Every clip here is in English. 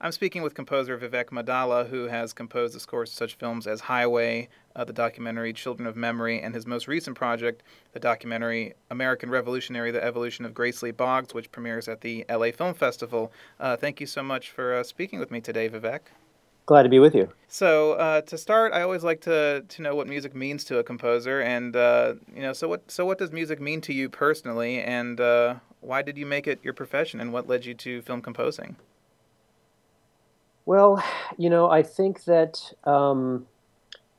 I'm speaking with composer Vivek Maddala, who has composed the scores to such films as Highway, uh, the documentary Children of Memory, and his most recent project, the documentary American Revolutionary The Evolution of Grace Lee Boggs, which premieres at the LA Film Festival. Uh, thank you so much for uh, speaking with me today, Vivek. Glad to be with you. So uh, to start, I always like to, to know what music means to a composer, and uh, you know, so what so what does music mean to you personally, and uh, why did you make it your profession, and what led you to film composing? Well, you know, I think that um,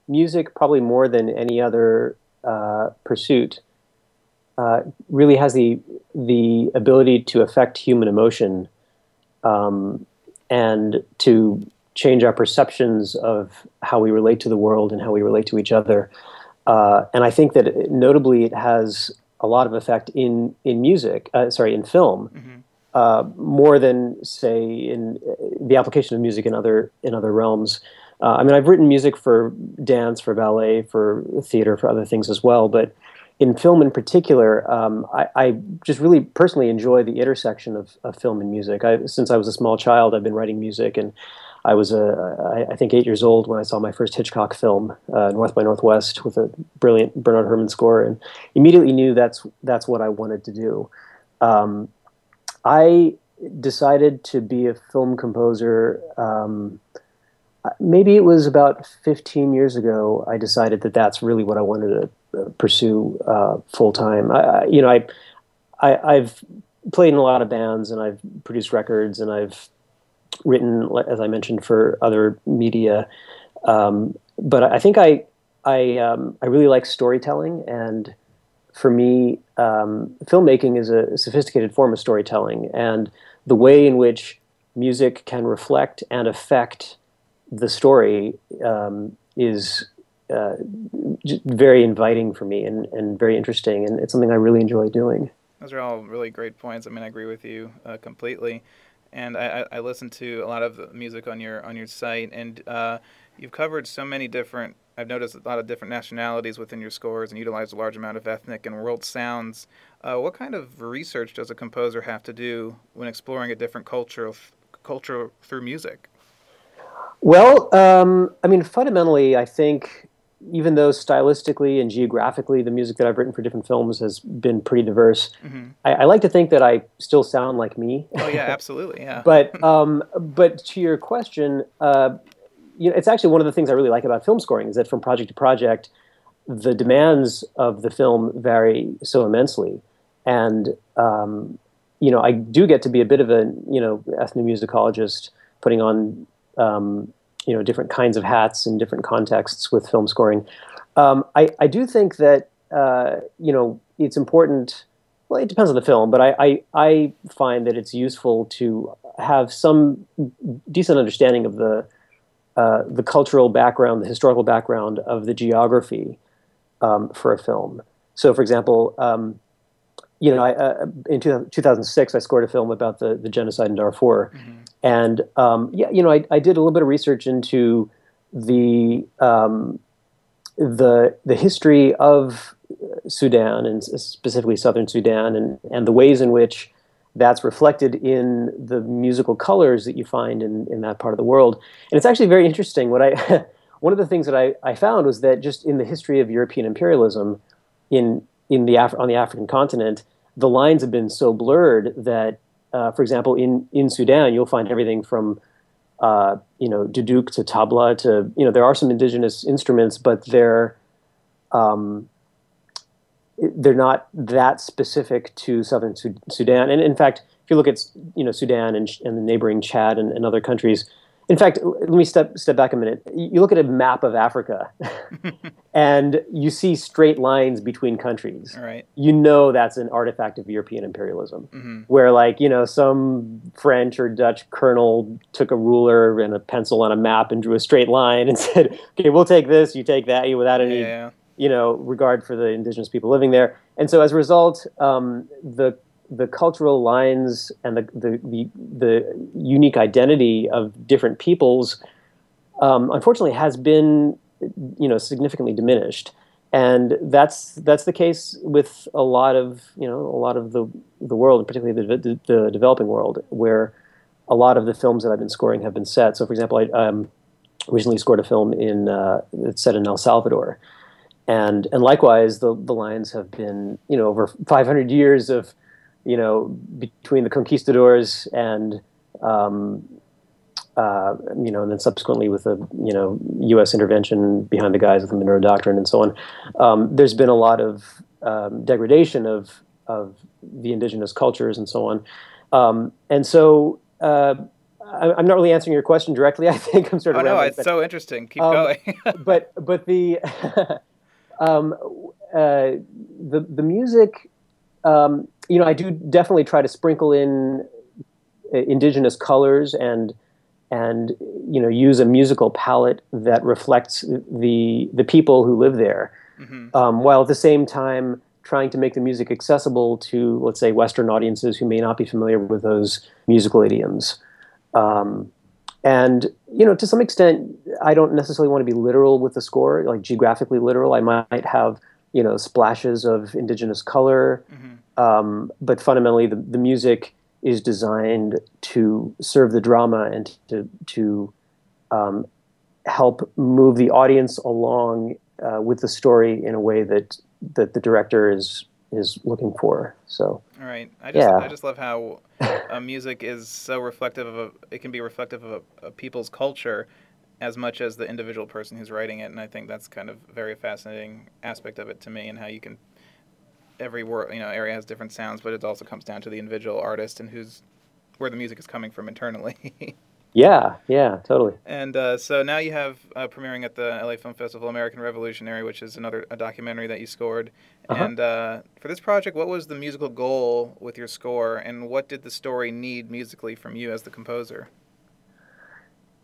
music, probably more than any other uh, pursuit, uh, really has the the ability to affect human emotion um, and to change our perceptions of how we relate to the world and how we relate to each other. Uh, and I think that notably it has a lot of effect in in music. Uh, sorry, in film. Mm-hmm. Uh, more than say in uh, the application of music in other in other realms. Uh, I mean, I've written music for dance, for ballet, for theater, for other things as well. But in film, in particular, um, I, I, just really personally enjoy the intersection of, of film and music. I, since I was a small child, I've been writing music, and I was I, I think eight years old when I saw my first Hitchcock film, uh, North by Northwest, with a brilliant Bernard Herrmann score, and immediately knew that's that's what I wanted to do. Um, I decided to be a film composer. Um, maybe it was about 15 years ago. I decided that that's really what I wanted to uh, pursue uh, full time. you know, I, I, have played in a lot of bands and I've produced records and I've written, as I mentioned, for other media. Um, but I think I, I, um, I really like storytelling and for me, um, filmmaking is a sophisticated form of storytelling, and the way in which music can reflect and affect the story um, is uh, very inviting for me and, and very interesting, and it's something I really enjoy doing. Those are all really great points. I mean, I agree with you uh, completely. And I, I, listen to a lot of music on your on your site, and uh, you've covered so many different I've noticed a lot of different nationalities within your scores and utilize a large amount of ethnic and world sounds. Uh, what kind of research does a composer have to do when exploring a different culture, culture through music? Well, um, I mean, fundamentally, I think even though stylistically and geographically the music that I've written for different films has been pretty diverse, mm-hmm. I, I, like to think that I still sound like me. Oh yeah, absolutely, yeah. but um, but to your question, uh, you know, it's actually one of the things I really like about film scoring is that from project to project, the demands of the film vary so immensely, and um, you know, I do get to be a bit of a you know ethnomusicologist, putting on um, you know different kinds of hats in different contexts with film scoring. Um, I, I do think that uh, you know it's important. Well, it depends on the film, but I, I, I find that it's useful to have some decent understanding of the uh, the cultural background, the historical background of the geography um, for a film. So, for example, um, you know, I, uh, in two, 2006, I scored a film about the, the genocide in Darfur, mm-hmm. and um, yeah, you know, I, I, did a little bit of research into the um, the the history of Sudan and specifically southern Sudan, and and the ways in which that's reflected in the musical colors that you find in, in that part of the world. And it's actually very interesting. What I one of the things that I, I found was that just in the history of European imperialism in in the Af- on the African continent, the lines have been so blurred that, uh, for example, in in Sudan, you'll find everything from uh, you know duduk to tabla to you know there are some indigenous instruments, but they're um, they're not that specific to southern Sudan. And in fact, if you look at you know Sudan and, and the neighboring Chad and, and, other countries, in fact, let me step step back a minute. You look at a map of Africa, and you see straight lines between countries. Right. You know that's an artifact of European imperialism, mm-hmm. where like you know some French or Dutch colonel took a ruler and a pencil on a map and drew a straight line and said, "Okay, we'll take this, you take that," without any yeah you know regard for the indigenous people living there. And so as a result, um, the the cultural lines and the, the, the, the, unique identity of different peoples, um, unfortunately, has been, you know, significantly diminished, and that's that's the case with a lot of you know a lot of the the world, particularly the, the, developing world, where a lot of the films that I've been scoring have been set. So, for example, I um, recently scored a film in uh, set in El Salvador, and and likewise, the the lines have been you know over 500 years of you know between the conquistadors and um, uh, you know, and then subsequently with the you know U.S. intervention behind the guise with the Monroe Doctrine and so on, um, there's been a lot of um, degradation of of the indigenous cultures and so on, um, and so. Uh, I, am not really answering your question directly. I think I'm sort of. Oh no, it's so interesting. Keep um, going. but but the um, uh, the the music, um, you know, I do definitely try to sprinkle in uh, indigenous colors and and you know use a musical palette that reflects the the people who live there, mm-hmm. um, while at the same time trying to make the music accessible to let's say Western audiences who may not be familiar with those musical idioms. Um, and you know, to some extent, I don't necessarily want to be literal with the score, like geographically literal. I might have you know splashes of indigenous color, mm-hmm. um, but fundamentally, the the music is designed to serve the drama and to to um, help move the audience along uh, with the story in a way that that the director is is looking for. So. All right. I just yeah. I just love how uh, music is so reflective of a, it can be reflective of a, a, people's culture as much as the individual person who's writing it and I think that's kind of a very fascinating aspect of it to me and how you can every word, you know, area has different sounds, but it also comes down to the individual artist and who's where the music is coming from internally. yeah, yeah, totally. And uh, so now you have uh, premiering at the LA Film Festival, American Revolutionary, which is another a documentary that you scored. Uh-huh. And uh, for this project, what was the musical goal with your score, and what did the story need musically from you as the composer?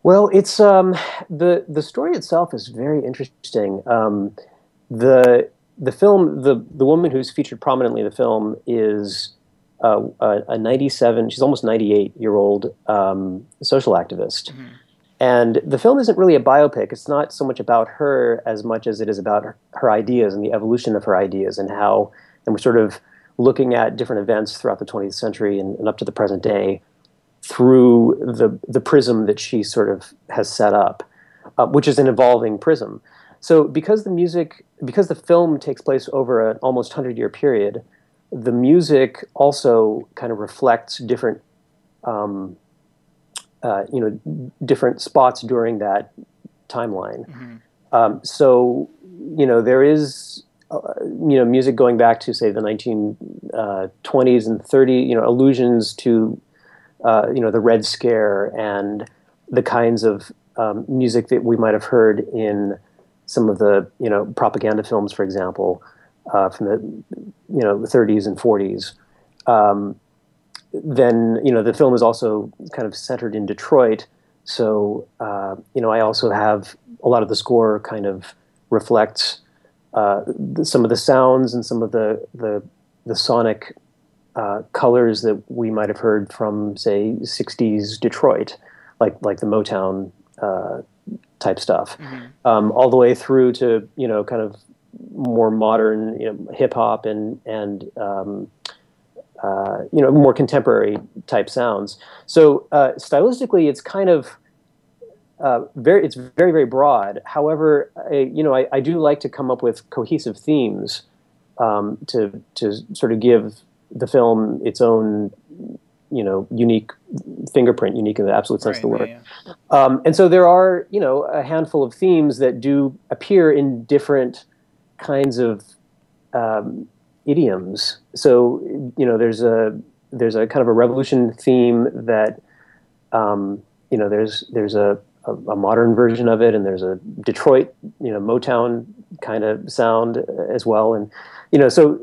Well, it's um, the the story itself is very interesting. Um, the the film, the the woman who's featured prominently in the film is uh, a, a, 97, she's almost 98 year old um, social activist. Mm-hmm. And the film isn't really a biopic. It's not so much about her as much as it is about her, her ideas and the evolution of her ideas and how, and we're sort of looking at different events throughout the 20th century and, and up to the present day through the, the prism that she sort of has set up, uh, which is an evolving prism. So because the music, because the film takes place over an almost hundred year period, the music also kind of reflects different, um, uh, you know, different spots during that timeline. Mm-hmm. Um, so you know there is uh, you know music going back to say the 1920s uh, and 30 you know allusions to uh, you know the red scare and the kinds of um, music that we might have heard in some of the you know propaganda films, for example, uh, from the you know the 30s and 40s. Um, then you know the film is also kind of centered in Detroit, so uh, you know I also have a lot of the score kind of reflects uh, some of the sounds and some of the the, the sonic uh, colors that we might have heard from say 60s Detroit, like like the Motown uh, type stuff, mm-hmm. um, all the way through to you know kind of more modern you know, hip hop and and um, uh, you know more contemporary type sounds. So uh, stylistically, it's kind of uh, very it's very very broad. However, I, you know I, I, do like to come up with cohesive themes um, to to sort of give the film its own you know unique fingerprint, unique in the absolute sense right, of the word. Yeah. Um, and so there are you know a handful of themes that do appear in different kinds of um, idioms. So you know there's a there's a kind of a revolution theme that um, you know there's there's a, a, a modern version of it, and there's a Detroit you know Motown kind of sound as well, and you know so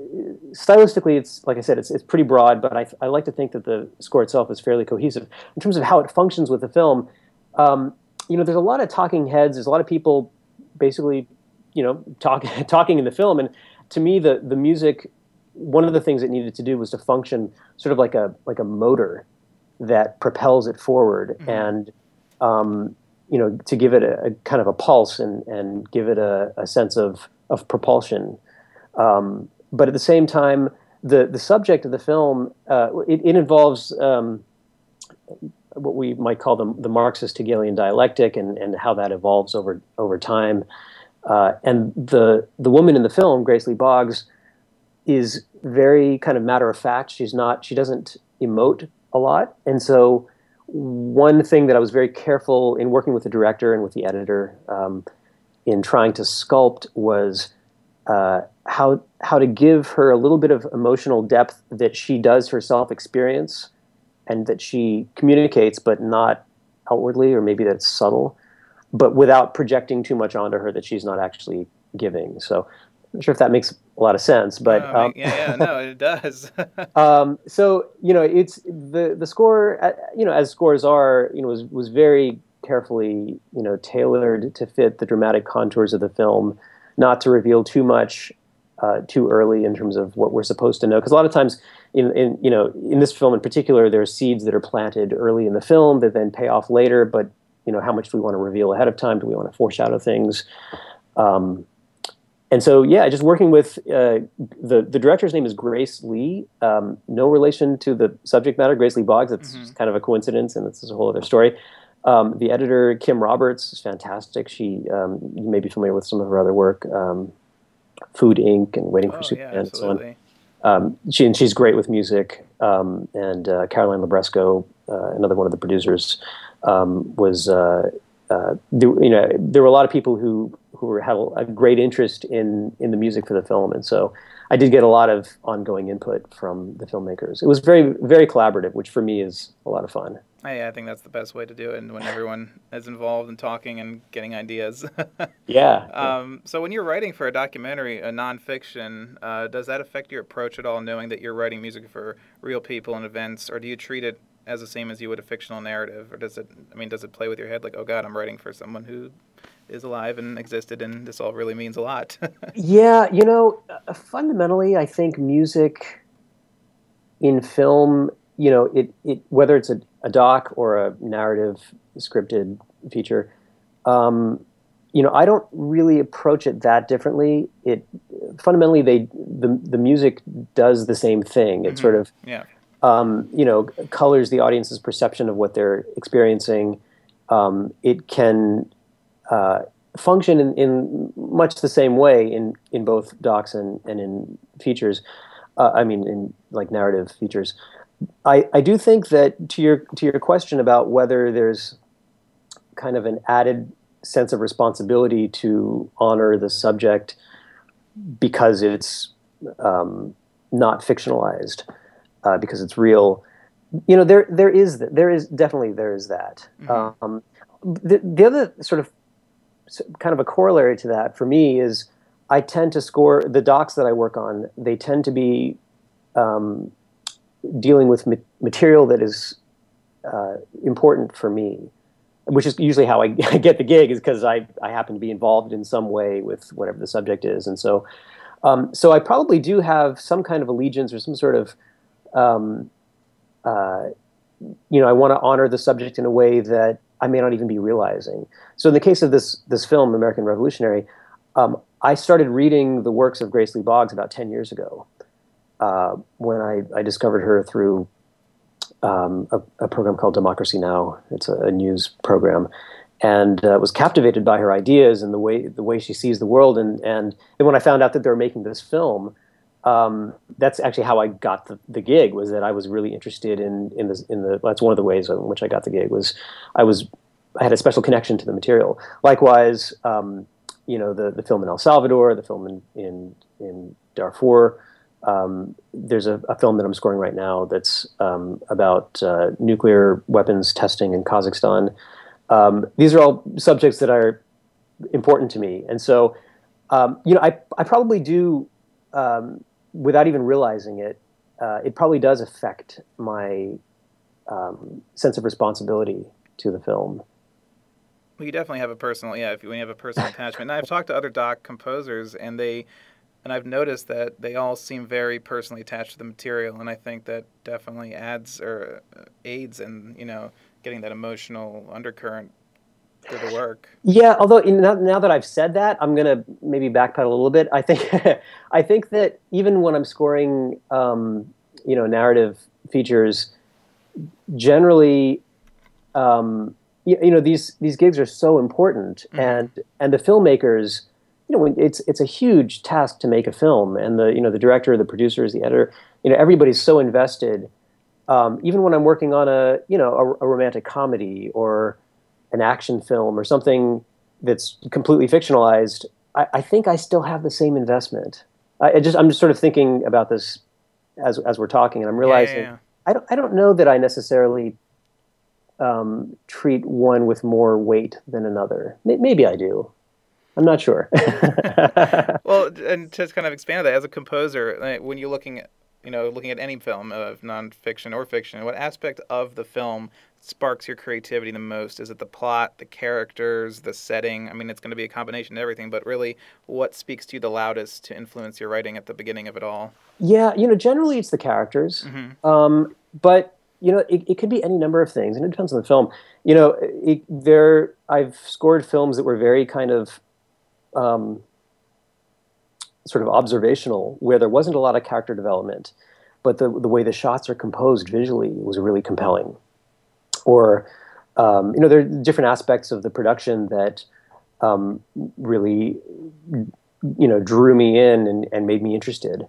stylistically, it's like I said, it's it's pretty broad, but I, I like to think that the score itself is fairly cohesive in terms of how it functions with the film. Um, you know, there's a lot of talking heads. There's a lot of people basically, you know, talking talking in the film, and to me, the the music. One of the things it needed to do was to function sort of like a like a motor that propels it forward, mm-hmm. and um, you know, to give it a, a, kind of a pulse and and give it a, a sense of of propulsion. Um, but at the same time, the the subject of the film uh, it, it, involves um, what we might call the, the Marxist Hegelian dialectic and, and how that evolves over over time. Uh, and the the woman in the film, Grace Lee Boggs, is very kind of matter of fact. She's not. She doesn't emote a lot, and so one thing that I was very careful in working with the director and with the editor um, in trying to sculpt was uh, how how to give her a little bit of emotional depth that she does herself experience and that she communicates, but not outwardly, or maybe that's subtle, but without projecting too much onto her that she's not actually giving. So I'm not sure if that makes a lot of sense, but um, yeah, yeah, no, it does. um, so you know, it's the the score, uh, you know, as scores are, you know, was was very carefully, you know, tailored to fit the dramatic contours of the film, not to reveal too much uh, too early in terms of what we're supposed to know. Because a lot of times, in, in you know, in this film in particular, there are seeds that are planted early in the film that then pay off later. But you know, how much do we want to reveal ahead of time? Do we want to foreshadow things? Um, and so, yeah, just working with uh, the the director's name is Grace Lee. Um, no relation to the subject matter, Grace Lee Boggs. It's mm-hmm. kind of a coincidence, and it's a whole other story. Um, the editor Kim Roberts is fantastic. She um, you may be familiar with some of her other work, um, Food Inc. and Waiting oh, for Superman yeah, and so on. Um, she and she's great with music. Um, and uh, Caroline Libresco, uh, another one of the producers, was uh, uh, there, you know there were a lot of people who who were, had a great interest in in the music for the film, and so I did get a lot of ongoing input from the filmmakers. It was very very collaborative, which for me is a lot of fun. I, I think that's the best way to do it, and when everyone is involved in talking and getting ideas. yeah. Um, so when you're writing for a documentary, a nonfiction, uh, does that affect your approach at all, knowing that you're writing music for real people and events, or do you treat it as the same as you would a fictional narrative, or does it? I mean, does it play with your head like, oh God, I'm writing for someone who is alive and existed, and this all really means a lot? yeah, you know, uh, fundamentally, I think music in film, you know, it it whether it's a, a doc or a narrative scripted feature. Um, you know, I don't really approach it that differently. It fundamentally they the the music does the same thing. It mm-hmm. sort of yeah um, you know, colors the audience's perception of what they're experiencing. Um, it can uh, function in, in, much the same way in, in both docs and, and in features. Uh, I mean, in like narrative features. I, I do think that to your to your question about whether there's kind of an added sense of responsibility to honor the subject because it's um, not fictionalized uh, because it's real. You know, there there is there is definitely there is that. Mm-hmm. Um, the the other sort of kind of a corollary to that for me is I tend to score the docs that I work on. They tend to be um, dealing with ma- material that is uh, important for me, which is usually how I, get the gig, is because I, I happen to be involved in some way with whatever the subject is. And so, um, so I probably do have some kind of allegiance or some sort of um, uh, you know, I want to honor the subject in a way that I may not even be realizing. So in the case of this this film, American Revolutionary, um, I started reading the works of Grace Lee Boggs about ten years ago, uh, when I, I, discovered her through um, a, a, program called Democracy Now. It's a, a news program, and uh, was captivated by her ideas and the way the way she sees the world. And and then when I found out that they were making this film, um, that's actually how I got the, the gig. Was that I was really interested in in the in the. That's one of the ways in which I got the gig. Was I was I had a special connection to the material. Likewise, um, you know, the the film in El Salvador, the film in in, in Darfur. Um, there's a, a, film that I'm scoring right now that's um, about uh, nuclear weapons testing in Kazakhstan. Um, these are all subjects that are important to me, and so um, you know, I I probably do um, without even realizing it, uh, it probably does affect my um, sense of responsibility to the film. Well, you definitely have a personal, yeah. If you, when you have a personal attachment, and I've talked to other doc composers, and they, and I've noticed that they all seem very personally attached to the material, and I think that definitely adds or uh, aids in you know getting that emotional undercurrent to the work. Yeah, although now, now that I've said that, I'm gonna maybe backpedal a little bit. I think I think that even when I'm scoring, um, you know, narrative features, generally, um, you, you, know these these gigs are so important, mm-hmm. and and the filmmakers, you know, it's it's a huge task to make a film, and the you know the director, the producers, the editor, you know, everybody's so invested. Um, even when I'm working on a you know a, a romantic comedy or an action film or something that's completely fictionalized, I, I think I still have the same investment. I, I, just I'm just sort of thinking about this as as we're talking, and I'm realizing yeah, yeah, yeah. I don't I don't know that I necessarily um, treat one with more weight than another. Maybe I do. I'm not sure. well, and to kind of expand that, as a composer, when you're looking at you know looking at any film of nonfiction or fiction, what aspect of the film sparks your creativity the most? Is it the plot, the characters, the setting? I mean, it's going to be a combination of everything, but really, what speaks to you the loudest to influence your writing at the beginning of it all? Yeah, you know, generally it's the characters, mm-hmm. um, but you know, it, it could be any number of things, and it depends on the film. You know, it, there I've scored films that were very kind of um, sort of observational, where there wasn't a lot of character development, but the the way the shots are composed visually was really compelling or um, you know there are different aspects of the production that um, really you know drew me in and, and made me interested.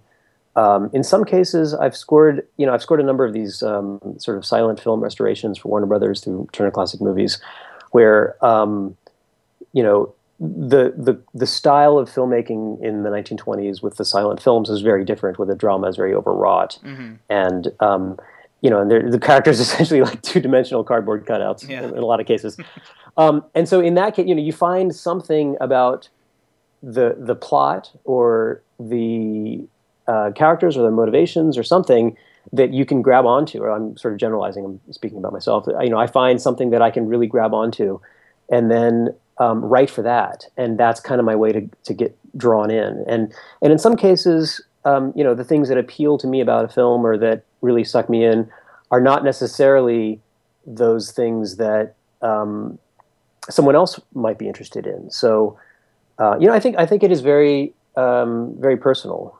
Um, in some cases, I've scored you know I've scored a number of these um, sort of silent film restorations for Warner Brothers through Turner Classic Movies, where um, you know the the the style of filmmaking in the 1920s with the silent films is very different, where the drama is very overwrought, mm-hmm. and um, you know, and the characters essentially like two dimensional cardboard cutouts yeah. in, in, a lot of cases. um, and so in that case, you know, you find something about the the plot or the uh, characters or their motivations or something that you can grab onto. Or I'm sort of generalizing. I'm speaking about myself. You know, I find something that I can really grab onto, and then um, write for that. And that's kind of my way to to get drawn in. And and in some cases, um, you know, the things that appeal to me about a film or that really suck me in are not necessarily those things that um, someone else might be interested in. So, uh, you know, I think I think it is very um, very personal.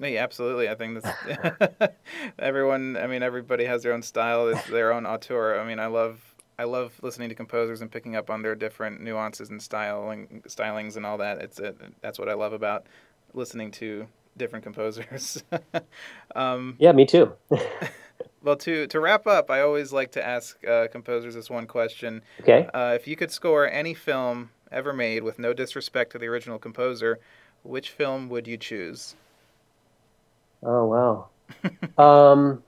Yeah, absolutely. I think that's everyone. I mean, everybody has their own style, their own auteur. I mean, I love I love listening to composers and picking up on their different nuances and styling stylings and all that. It's it, that's what I love about listening to different composers. um, yeah, me too. well, to to wrap up, I always like to ask uh, composers this one question. Okay. Uh, if you could score any film ever made with no disrespect to the original composer, which film would you choose? Oh wow. um,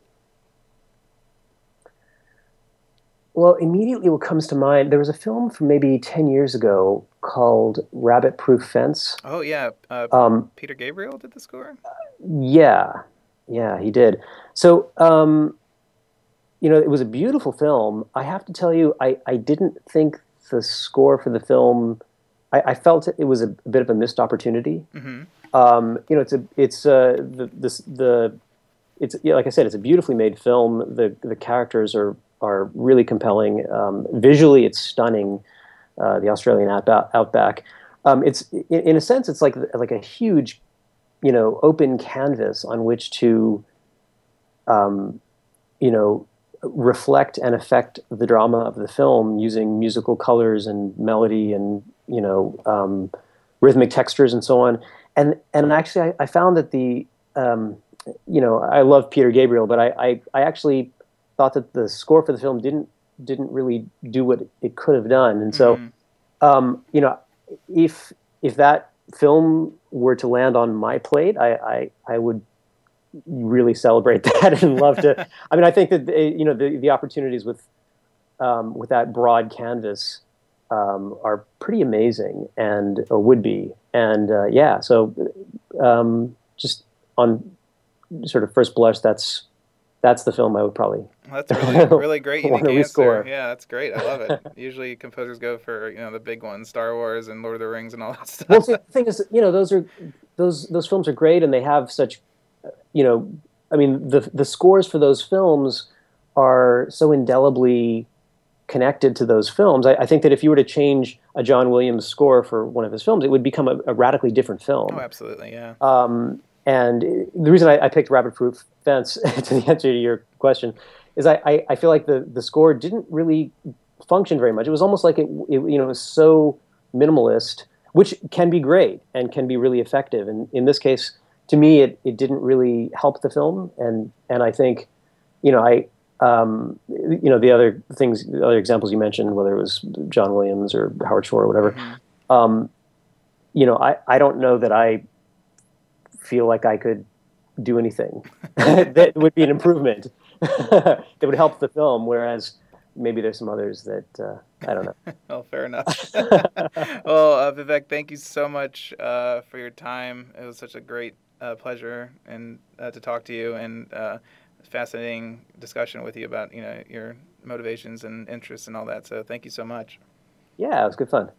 well, immediately what comes to mind, there was a film from maybe 10 years ago called Rabbit Proof Fence. Oh, yeah. Uh, um, Peter Gabriel did the score? Yeah. Yeah, he did. So, um, you know, it was a beautiful film. I have to tell you, I, I didn't think the score for the film, I, I felt it was a, a, bit of a missed opportunity. Mm-hmm. Um, you know, it's a, it's uh, the, the, the, it's yeah, like I said, it's a beautifully made film. The the characters are are really compelling. Um, visually, it's stunning. Uh, the Australian outback. Um, it's in, in, a sense, it's like like a huge, you know, open canvas on which to, um, you know, reflect and affect the drama of the film using musical colors and melody and you know um, rhythmic textures and so on. And and actually, I, I found that the um, you know I love Peter Gabriel, but I, I, I actually thought that the score for the film didn't didn't really do what it could have done. And so, mm-hmm. um, you know, if if that film were to land on my plate, I I, I would really celebrate that and love to. I mean, I think that you know the the opportunities with um, with that broad canvas um, are pretty amazing, and or would be, and uh, yeah. So um, just on sort of first blush, that's that's the film I would probably. That's really, really great unique answer. Yeah, that's great. I love it. Usually composers go for you know the big ones, Star Wars and Lord of the Rings and all that stuff. Well, see, the thing is, you know, those are those those films are great, and they have such, you know, I mean, the the scores for those films are so indelibly connected to those films. I, I, think that if you were to change a John Williams score for one of his films, it would become a, a radically different film. Oh, absolutely, yeah. Um, and the reason I, I picked Rabbit Proof Fence to the answer to your question is I, I, I feel like the the score didn't really function very much. It was almost like it, it you know was so minimalist, which can be great and can be really effective. And in this case, to me, it, it didn't really help the film. And and I think, you know, I um, you know the other things, the other examples you mentioned, whether it was John Williams or Howard Shore or whatever. Mm-hmm. Um, you know, I, I don't know that I feel like I could do anything that would be an improvement that would help the film. Whereas maybe there's some others that uh, I don't know. well, fair enough. well, uh, Vivek, thank you so much uh, for your time. It was such a great uh, pleasure and uh, to talk to you and uh, fascinating discussion with you about you know your motivations and interests and all that. So thank you so much. Yeah, it was good fun.